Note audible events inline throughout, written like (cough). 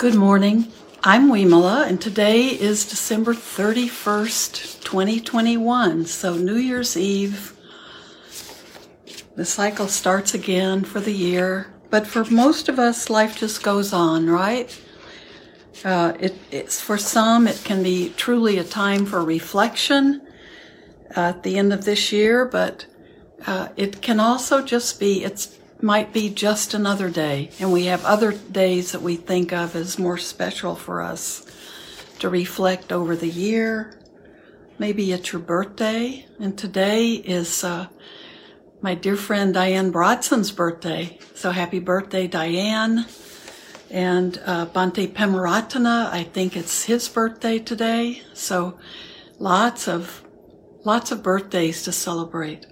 Good morning. I'm Wimala, and today is December 31st, 2021. So, New Year's Eve. The cycle starts again for the year. But for most of us, life just goes on, right? Uh, it, it's for some, it can be truly a time for reflection at the end of this year, but uh, it can also just be it's might be just another day, and we have other days that we think of as more special for us to reflect over the year. Maybe it's your birthday, and today is uh, my dear friend Diane Brodson's birthday. So happy birthday, Diane. And uh, Bhante Pemaratana, I think it's his birthday today. So lots of lots of birthdays to celebrate.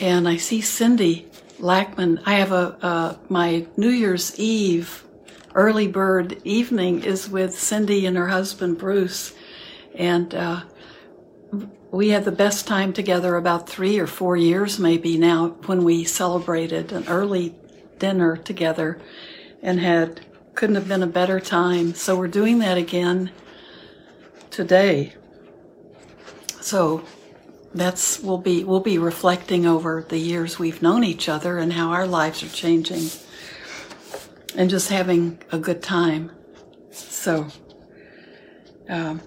And I see Cindy Lackman. I have a uh, my New Year's Eve early bird evening is with Cindy and her husband Bruce, and uh, we had the best time together about three or four years maybe now when we celebrated an early dinner together and had couldn't have been a better time. So we're doing that again today. So that's we'll be we'll be reflecting over the years we've known each other and how our lives are changing and just having a good time. So um,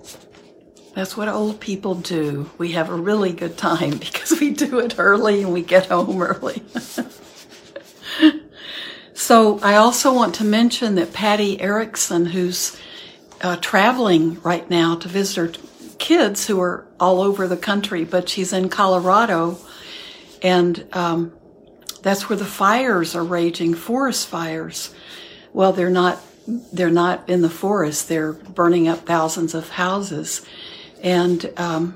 that's what old people do. We have a really good time (laughs) because we do it early and we get home early. (laughs) So i also want to mention that patty erickson who's uh, traveling right now to visit her kids who are all over the country, but she's in Colorado, and um, that's where the fires are raging, forest fires. Well, they're not. They're not in the forest. They're burning up thousands of houses, and um,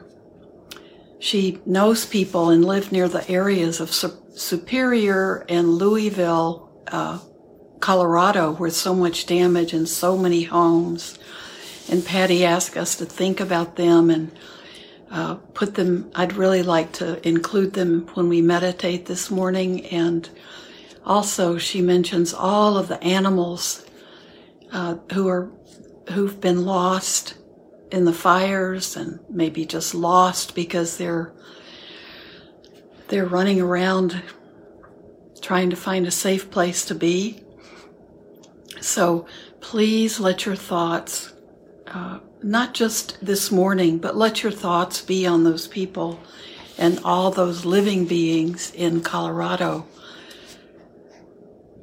she knows people and lived near the areas of Su- Superior and Louisville, uh, Colorado, where so much damage and so many homes and Patty asked us to think about them and uh, put them. I'd really like to include them when we meditate this morning. And also, she mentions all of the animals uh, who are who've been lost in the fires and maybe just lost because they're they're running around trying to find a safe place to be. So please let your thoughts uh, not just this morning, but let your thoughts be on those people and all those living beings in Colorado.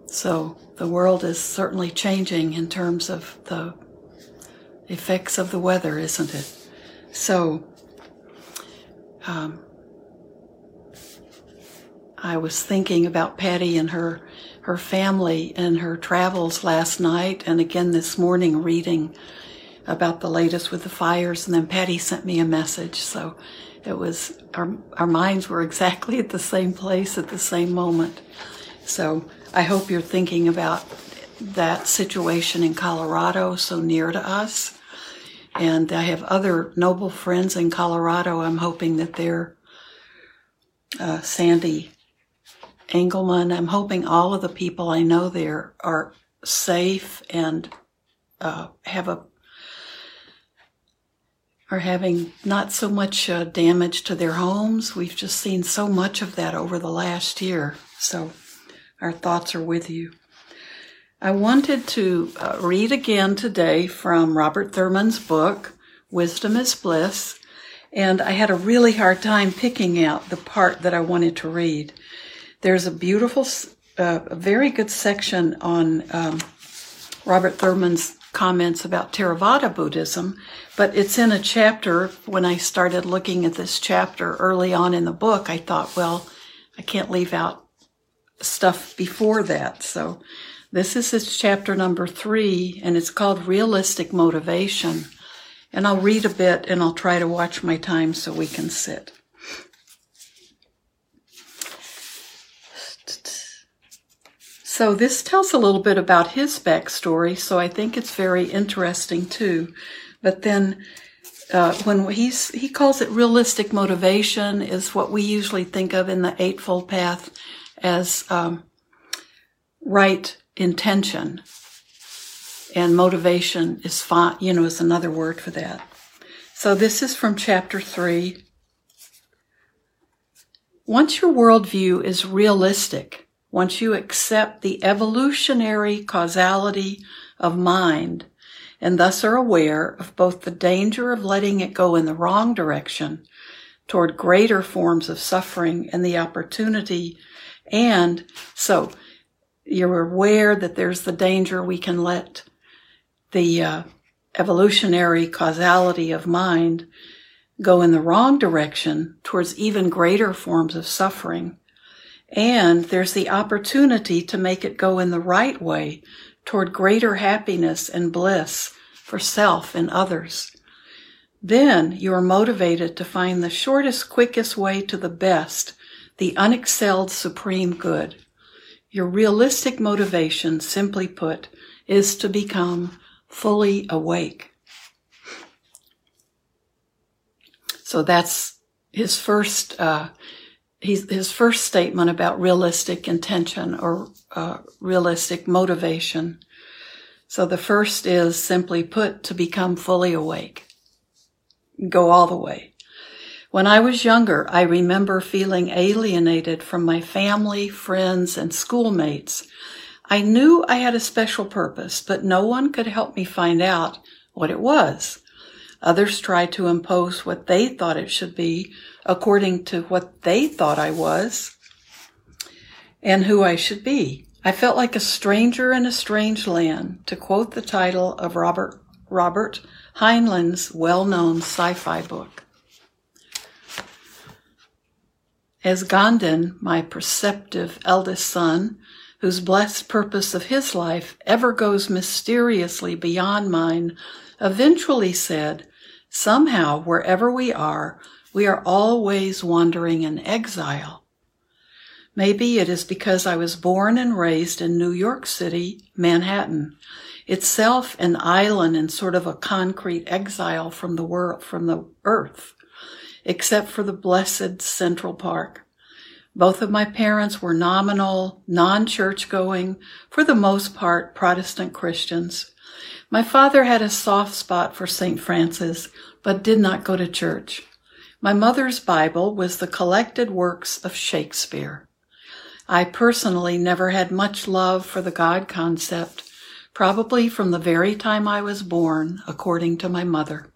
So the world is certainly changing in terms of the effects of the weather, isn't it? So, um, I was thinking about Patty and her her family and her travels last night, and again this morning, reading about the latest with the fires, and then Patty sent me a message. So it was our our minds were exactly at the same place at the same moment. So I hope you're thinking about that situation in Colorado, so near to us. And I have other noble friends in Colorado. I'm hoping that they're uh, Sandy Engelman. I'm hoping all of the people I know there are safe and uh, have a are having not so much uh, damage to their homes. We've just seen so much of that over the last year. So our thoughts are with you. I wanted to uh, read again today from Robert Thurman's book, Wisdom is Bliss, and I had a really hard time picking out the part that I wanted to read. There's a beautiful, uh, a very good section on um, Robert Thurman's comments about Theravada Buddhism, but it's in a chapter. When I started looking at this chapter early on in the book, I thought, well, I can't leave out stuff before that. So this is its chapter number three, and it's called Realistic Motivation. And I'll read a bit and I'll try to watch my time so we can sit. So this tells a little bit about his backstory, so I think it's very interesting too. But then uh, when he's he calls it realistic motivation is what we usually think of in the eightfold path as um, right intention. And motivation is fine you know is another word for that. So this is from chapter 3 once your worldview is realistic once you accept the evolutionary causality of mind and thus are aware of both the danger of letting it go in the wrong direction toward greater forms of suffering and the opportunity. And so you're aware that there's the danger we can let the uh, evolutionary causality of mind go in the wrong direction towards even greater forms of suffering. And there's the opportunity to make it go in the right way toward greater happiness and bliss for self and others. Then you are motivated to find the shortest, quickest way to the best, the unexcelled supreme good. Your realistic motivation, simply put, is to become fully awake. So that's his first, uh, his first statement about realistic intention or uh, realistic motivation. So the first is simply put to become fully awake. Go all the way. When I was younger, I remember feeling alienated from my family, friends, and schoolmates. I knew I had a special purpose, but no one could help me find out what it was. Others tried to impose what they thought it should be according to what they thought I was and who I should be. I felt like a stranger in a strange land, to quote the title of Robert, Robert Heinlein's well-known sci-fi book. As Ganden, my perceptive eldest son, whose blessed purpose of his life ever goes mysteriously beyond mine, eventually said, somehow, wherever we are, we are always wandering in exile. Maybe it is because I was born and raised in New York City, Manhattan, itself an island and sort of a concrete exile from the world, from the earth, except for the blessed Central Park. Both of my parents were nominal, non-church going, for the most part Protestant Christians. My father had a soft spot for St. Francis, but did not go to church. My mother's Bible was the collected works of Shakespeare. I personally never had much love for the God concept, probably from the very time I was born, according to my mother.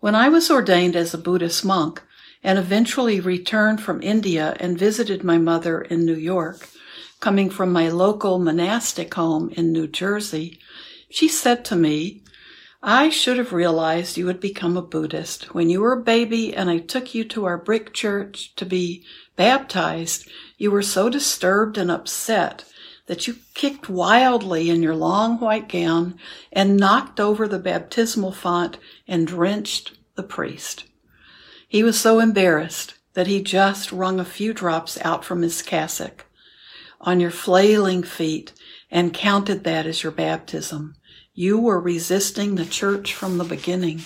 When I was ordained as a Buddhist monk and eventually returned from India and visited my mother in New York, coming from my local monastic home in New Jersey, she said to me, I should have realized you would become a Buddhist when you were a baby and I took you to our brick church to be baptized you were so disturbed and upset that you kicked wildly in your long white gown and knocked over the baptismal font and drenched the priest. He was so embarrassed that he just wrung a few drops out from his cassock on your flailing feet and counted that as your baptism. You were resisting the church from the beginning.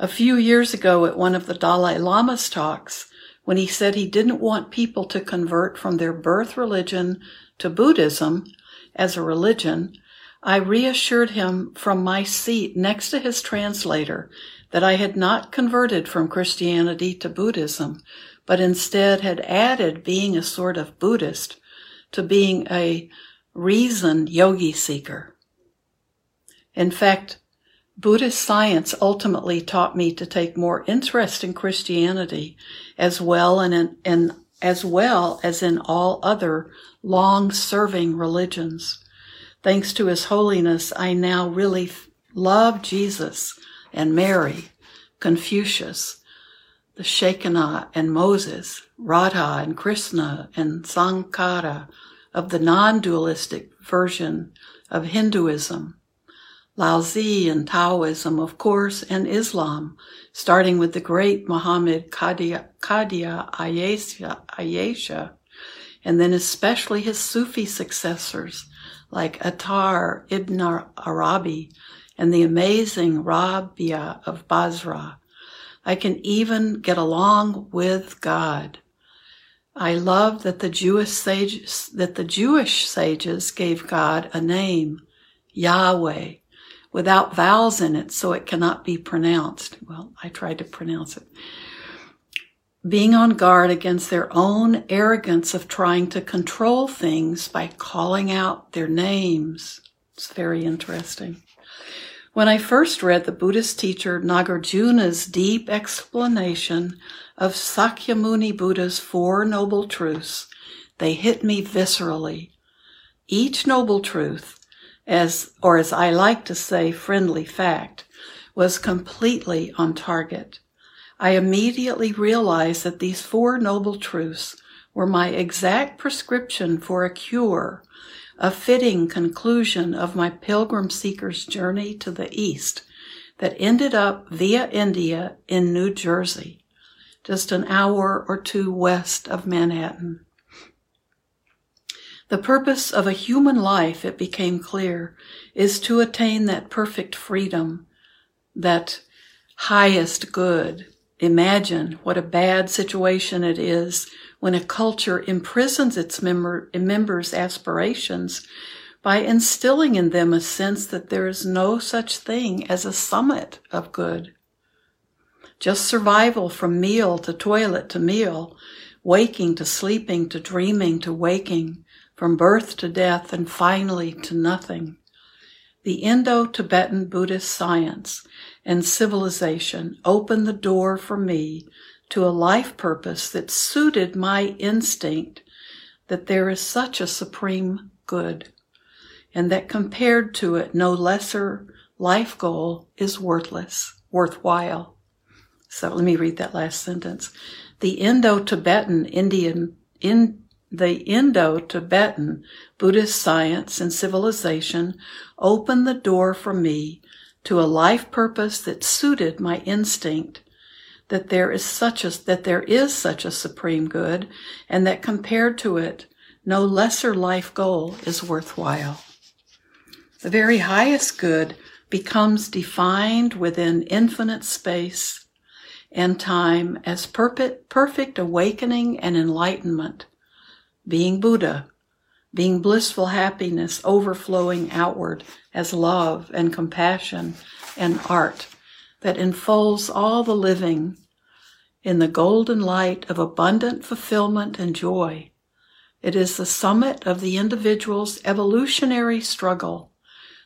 A few years ago at one of the Dalai Lama's talks, when he said he didn't want people to convert from their birth religion to Buddhism as a religion, I reassured him from my seat next to his translator that I had not converted from Christianity to Buddhism, but instead had added being a sort of Buddhist to being a reasoned yogi seeker. In fact, Buddhist science ultimately taught me to take more interest in Christianity as well and, in, as well as in all other long serving religions. Thanks to his holiness, I now really love Jesus and Mary, Confucius, the Shekinah and Moses, Radha and Krishna and Sankara of the non-dualistic version of Hinduism Laozi and Taoism, of course, and Islam, starting with the great Muhammad Qadir Ayesha, Ayesha, and then especially his Sufi successors like Attar Ibn Arabi and the amazing Rabia of Basra. I can even get along with God. I love that the Jewish sages, that the Jewish sages gave God a name, Yahweh, without vowels in it so it cannot be pronounced. Well, I tried to pronounce it. Being on guard against their own arrogance of trying to control things by calling out their names. It's very interesting. When I first read the Buddhist teacher Nagarjuna's deep explanation of Sakyamuni Buddha's Four Noble Truths, they hit me viscerally. Each noble truth, as, or as I like to say, friendly fact, was completely on target. I immediately realized that these four noble truths were my exact prescription for a cure, a fitting conclusion of my pilgrim seeker's journey to the east that ended up via India in New Jersey just an hour or two west of Manhattan. The purpose of a human life, it became clear, is to attain that perfect freedom, that highest good. Imagine what a bad situation it is when a culture imprisons its member, members' aspirations by instilling in them a sense that there is no such thing as a summit of good just survival from meal to toilet to meal, waking to sleeping to dreaming to waking, from birth to death and finally to nothing. The Indo-Tibetan Buddhist science and civilization opened the door for me to a life purpose that suited my instinct that there is such a supreme good and that compared to it no lesser life goal is worthless, worthwhile. So let me read that last sentence. The Indo-Tibetan Indian in the Indo-Tibetan Buddhist science and civilization opened the door for me to a life purpose that suited my instinct that there is such a that there is such a supreme good and that compared to it no lesser life goal is worthwhile. The very highest good becomes defined within infinite space and time as perfect, perfect awakening and enlightenment, being Buddha, being blissful happiness overflowing outward as love and compassion and art that enfolds all the living in the golden light of abundant fulfillment and joy. It is the summit of the individual's evolutionary struggle,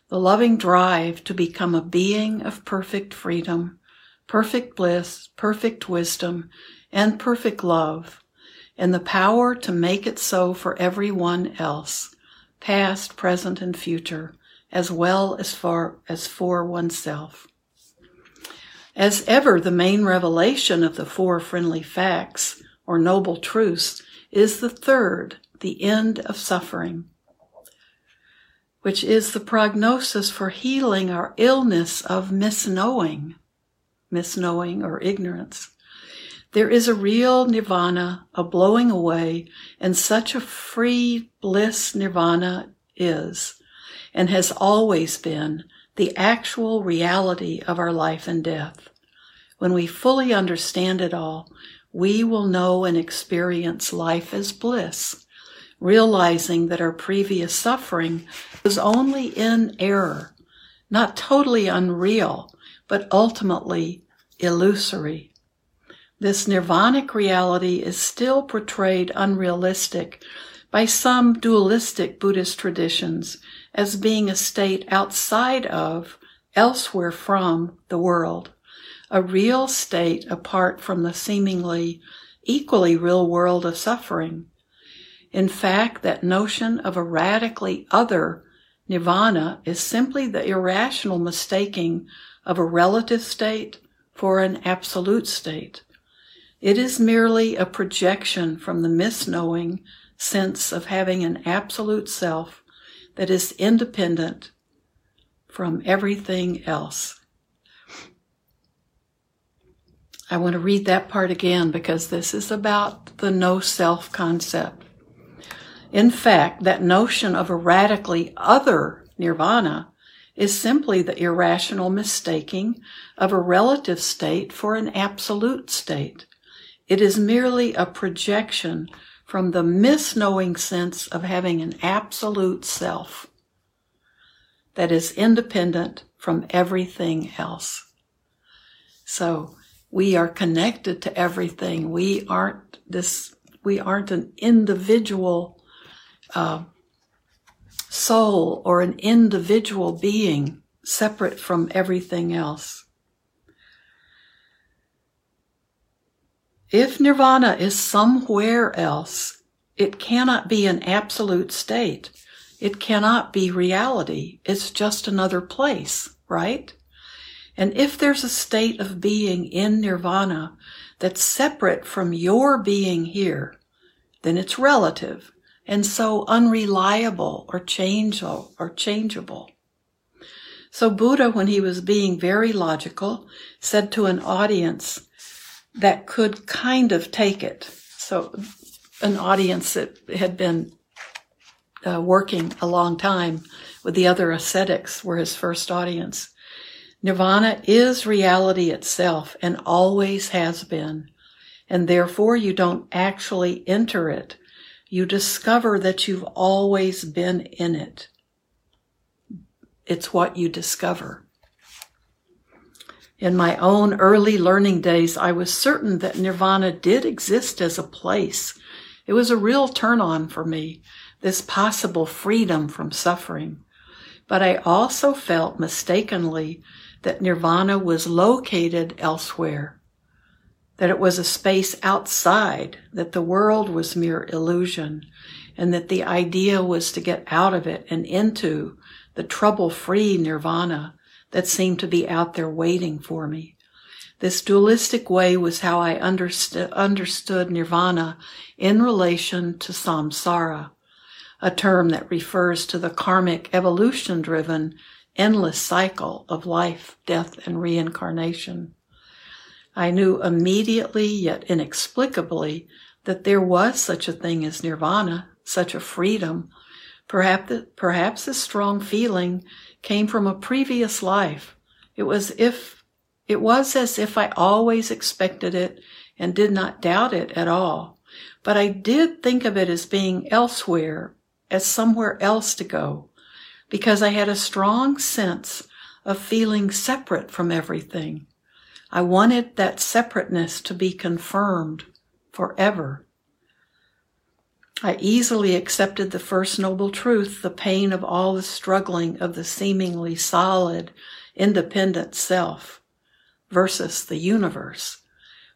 the loving drive to become a being of perfect freedom perfect bliss, perfect wisdom, and perfect love, and the power to make it so for everyone else, past, present, and future, as well as for, as for oneself. As ever, the main revelation of the four friendly facts, or noble truths, is the third, the end of suffering, which is the prognosis for healing our illness of misknowing misknowing, or ignorance. There is a real nirvana, a blowing away, and such a free bliss nirvana is, and has always been, the actual reality of our life and death. When we fully understand it all, we will know and experience life as bliss, realizing that our previous suffering was only in error, not totally unreal, but ultimately illusory. This nirvanic reality is still portrayed unrealistic by some dualistic Buddhist traditions as being a state outside of, elsewhere from, the world, a real state apart from the seemingly equally real world of suffering. In fact, that notion of a radically other nirvana is simply the irrational mistaking of a relative state for an absolute state. It is merely a projection from the misknowing sense of having an absolute self that is independent from everything else. I want to read that part again because this is about the no self concept. In fact, that notion of a radically other nirvana is simply the irrational mistaking of a relative state for an absolute state. It is merely a projection from the misknowing sense of having an absolute self that is independent from everything else. So we are connected to everything. We aren't this, we aren't an individual uh, soul or an individual being separate from everything else. If nirvana is somewhere else, it cannot be an absolute state. It cannot be reality. It's just another place, right? And if there's a state of being in nirvana that's separate from your being here, then it's relative and so unreliable or changeable or changeable. So Buddha, when he was being very logical, said to an audience that could kind of take it. So an audience that had been uh, working a long time with the other ascetics were his first audience. Nirvana is reality itself and always has been. And therefore you don't actually enter it you discover that you've always been in it. It's what you discover. In my own early learning days, I was certain that nirvana did exist as a place. It was a real turn on for me, this possible freedom from suffering. But I also felt mistakenly that nirvana was located elsewhere that it was a space outside, that the world was mere illusion, and that the idea was to get out of it and into the trouble-free nirvana that seemed to be out there waiting for me. This dualistic way was how I understood, understood nirvana in relation to samsara, a term that refers to the karmic evolution driven endless cycle of life, death, and reincarnation. I knew immediately yet inexplicably that there was such a thing as nirvana, such a freedom. Perhaps, perhaps this strong feeling came from a previous life. It was if, it was as if I always expected it and did not doubt it at all. But I did think of it as being elsewhere, as somewhere else to go, because I had a strong sense of feeling separate from everything. I wanted that separateness to be confirmed forever. I easily accepted the first noble truth, the pain of all the struggling of the seemingly solid, independent self versus the universe.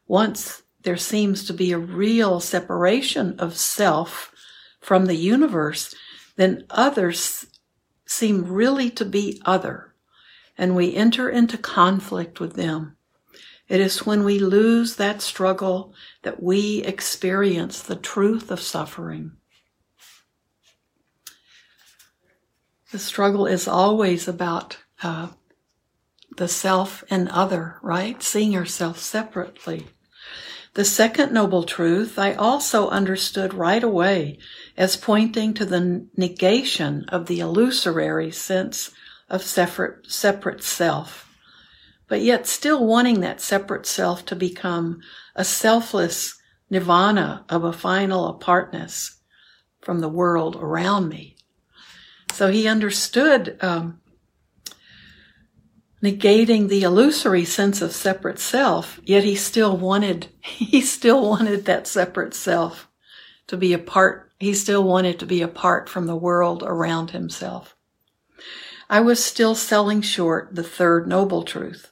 Once there seems to be a real separation of self from the universe, then others seem really to be other, and we enter into conflict with them. It is when we lose that struggle that we experience the truth of suffering. The struggle is always about uh, the self and other, right? Seeing yourself separately. The second noble truth I also understood right away as pointing to the negation of the illusory sense of separate, separate self but yet still wanting that separate self to become a selfless nirvana of a final apartness from the world around me. So he understood um, negating the illusory sense of separate self, yet he still wanted (laughs) he still wanted that separate self to be apart. He still wanted to be apart from the world around himself. I was still selling short the third noble truth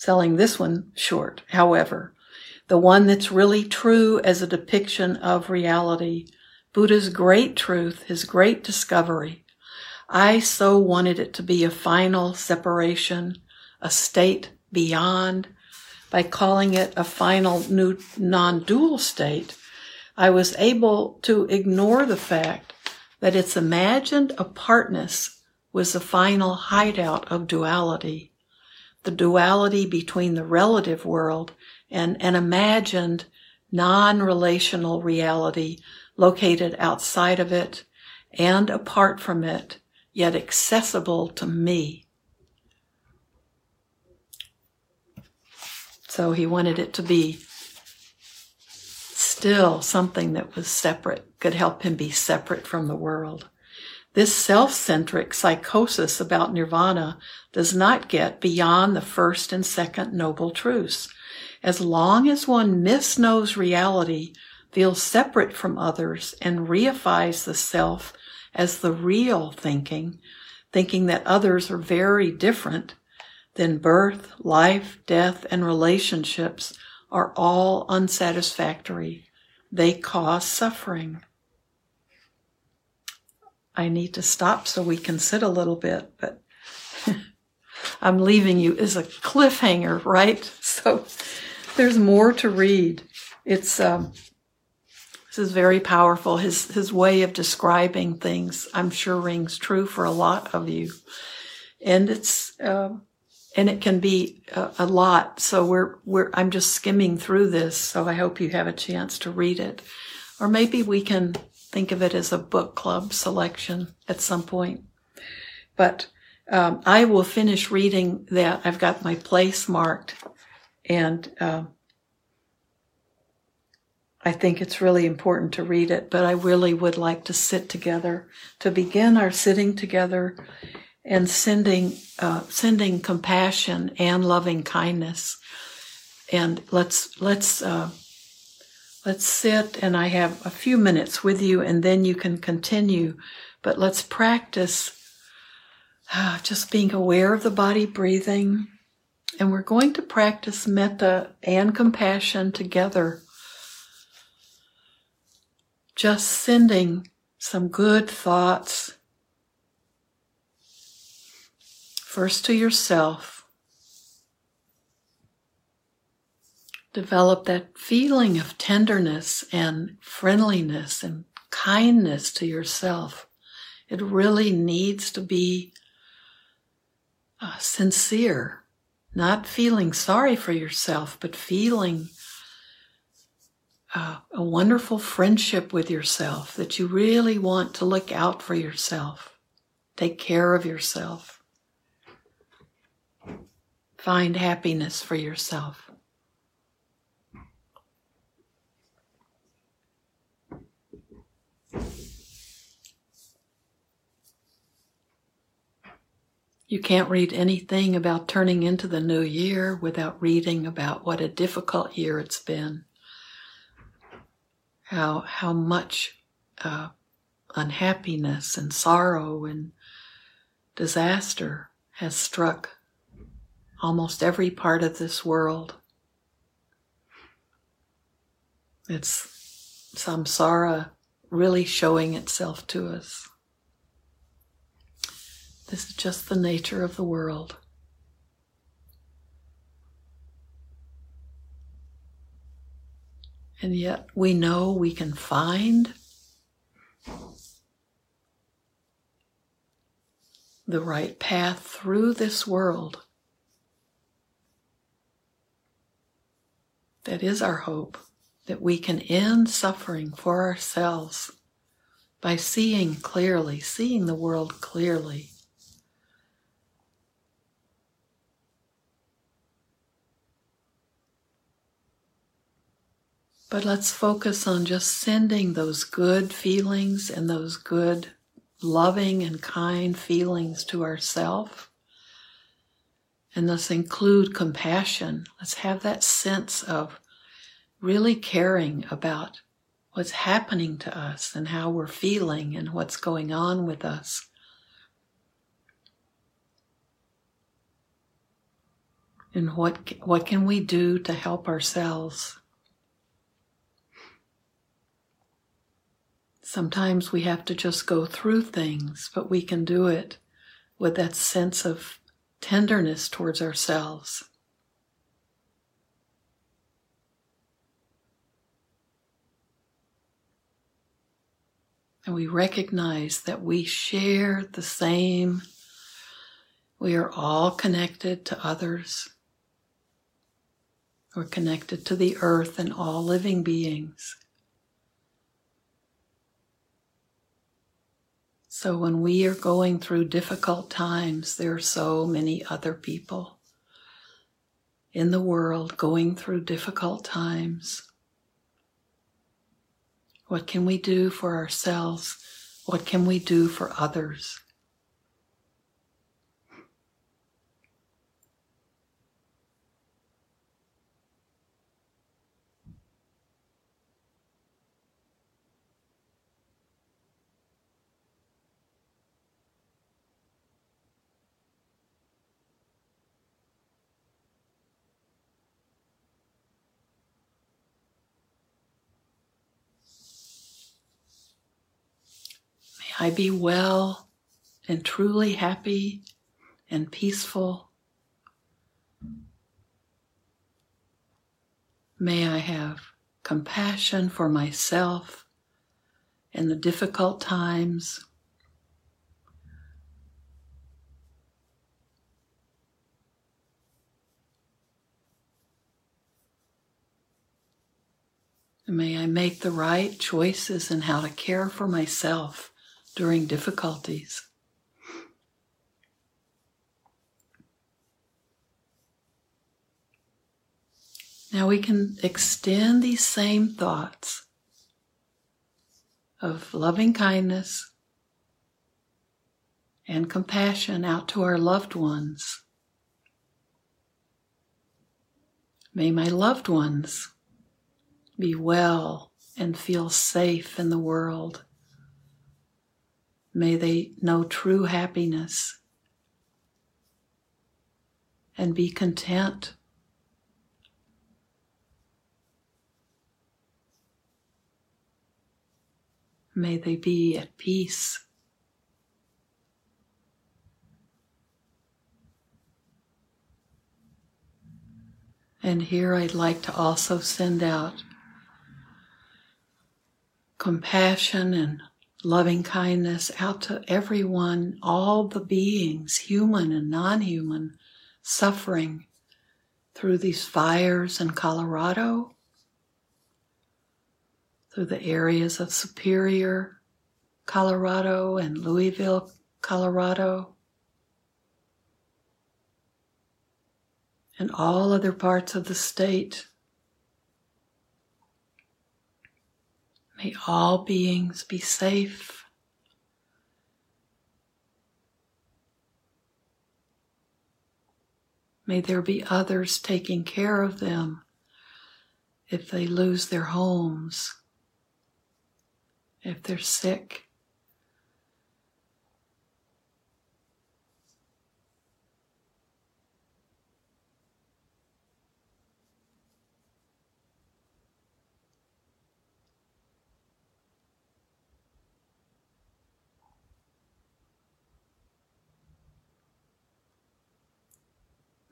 selling this one short, however. The one that's really true as a depiction of reality. Buddha's great truth, his great discovery. I so wanted it to be a final separation, a state beyond. By calling it a final new non-dual state, I was able to ignore the fact that its imagined apartness was the final hideout of duality the duality between the relative world and an imagined non-relational reality located outside of it and apart from it, yet accessible to me. So he wanted it to be still something that was separate, could help him be separate from the world. This self-centric psychosis about nirvana does not get beyond the first and second noble truths. As long as one misknows reality, feels separate from others, and reifies the self as the real thinking, thinking that others are very different, then birth, life, death, and relationships are all unsatisfactory. They cause suffering. I need to stop so we can sit a little bit, but (laughs) I'm leaving you as a cliffhanger, right? (laughs) So there's more to read. It's um, this is very powerful. His his way of describing things, I'm sure, rings true for a lot of you, and it's uh, and it can be a, a lot. So we're we're I'm just skimming through this. So I hope you have a chance to read it, or maybe we can think of it as a book club selection at some point. But um, I will finish reading that. I've got my place marked, and uh, I think it's really important to read it. But I really would like to sit together to begin our sitting together and sending uh, sending compassion and loving kindness. And let's let's uh, let's sit. And I have a few minutes with you, and then you can continue. But let's practice Ah, just being aware of the body breathing. And we're going to practice metta and compassion together. Just sending some good thoughts first to yourself. Develop that feeling of tenderness and friendliness and kindness to yourself. It really needs to be uh, sincere, not feeling sorry for yourself, but feeling uh, a wonderful friendship with yourself that you really want to look out for yourself, take care of yourself, find happiness for yourself. You can't read anything about turning into the new year without reading about what a difficult year it's been. How, how much uh, unhappiness and sorrow and disaster has struck almost every part of this world. It's samsara really showing itself to us. This is just the nature of the world. And yet we know we can find the right path through this world. That is our hope, that we can end suffering for ourselves by seeing clearly, seeing the world clearly. But let's focus on just sending those good feelings and those good, loving and kind feelings to ourselves. And let's include compassion. Let's have that sense of really caring about what's happening to us and how we're feeling and what's going on with us. And what, what can we do to help ourselves? Sometimes we have to just go through things, but we can do it with that sense of tenderness towards ourselves. And we recognize that we share the same, we are all connected to others. We're connected to the earth and all living beings. So when we are going through difficult times, there are so many other people in the world going through difficult times. What can we do for ourselves? What can we do for others? I be well and truly happy and peaceful. May I have compassion for myself in the difficult times. may I make the right choices in how to care for myself during difficulties. Now we can extend these same thoughts of loving kindness and compassion out to our loved ones. May my loved ones be well and feel safe in the world. May they know true happiness and be content. May they be at peace. And here I'd like to also send out compassion and loving kindness out to everyone, all the beings, human and non human, suffering through these fires in Colorado, through the areas of Superior, Colorado, and Louisville, Colorado, and all other parts of the state. May all beings be safe. May there be others taking care of them if they lose their homes, if they're sick.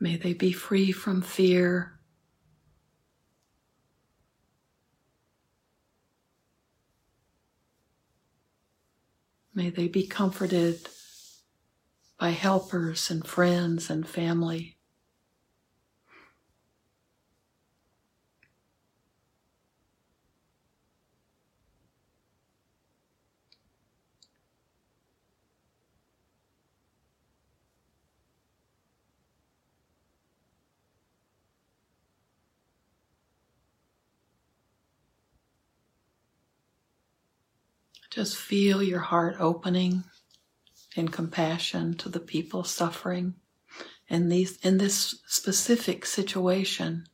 May they be free from fear. May they be comforted by helpers and friends and family. Just feel your heart opening in compassion to the people suffering in these in this specific situation.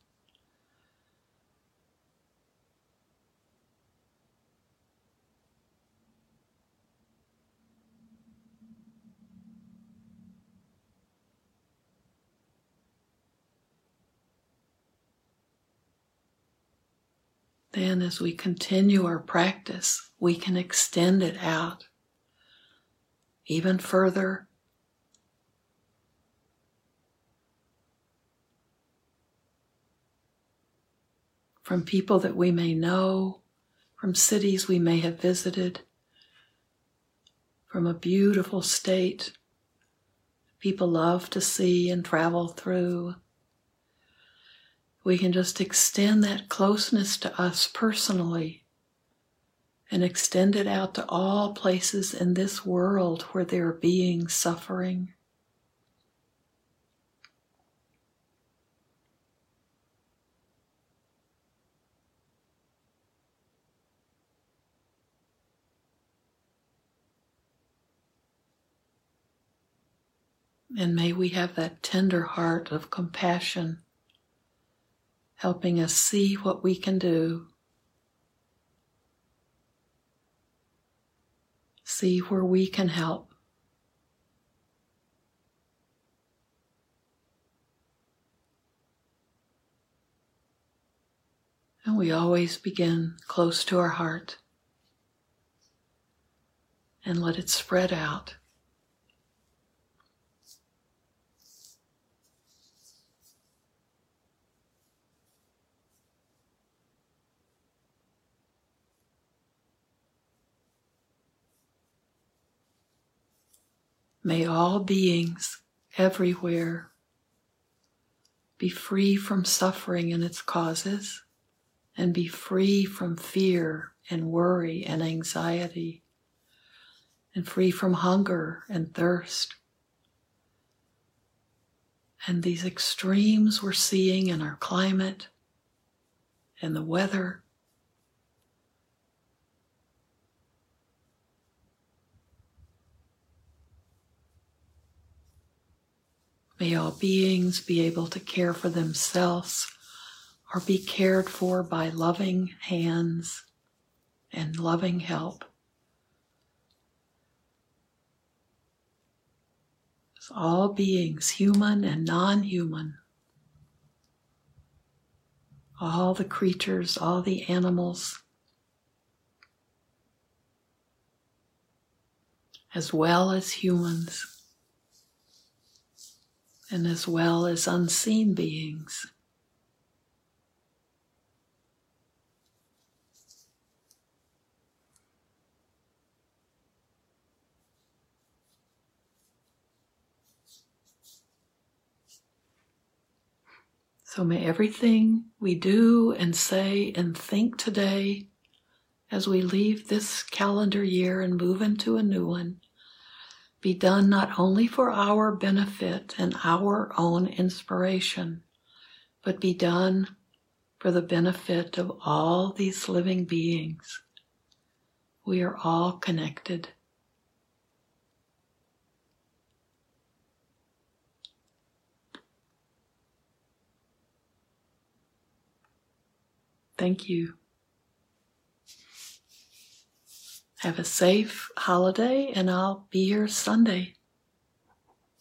Then, as we continue our practice, we can extend it out even further. From people that we may know, from cities we may have visited, from a beautiful state people love to see and travel through we can just extend that closeness to us personally and extend it out to all places in this world where there are beings suffering. And may we have that tender heart of compassion helping us see what we can do, see where we can help. And we always begin close to our heart and let it spread out. May all beings everywhere be free from suffering and its causes and be free from fear and worry and anxiety and free from hunger and thirst. And these extremes we're seeing in our climate and the weather May all beings be able to care for themselves or be cared for by loving hands and loving help. So all beings, human and non human, all the creatures, all the animals, as well as humans and as well as unseen beings. So may everything we do and say and think today as we leave this calendar year and move into a new one be done not only for our benefit and our own inspiration, but be done for the benefit of all these living beings. We are all connected. Thank you. Have a safe holiday, and I'll be here Sunday.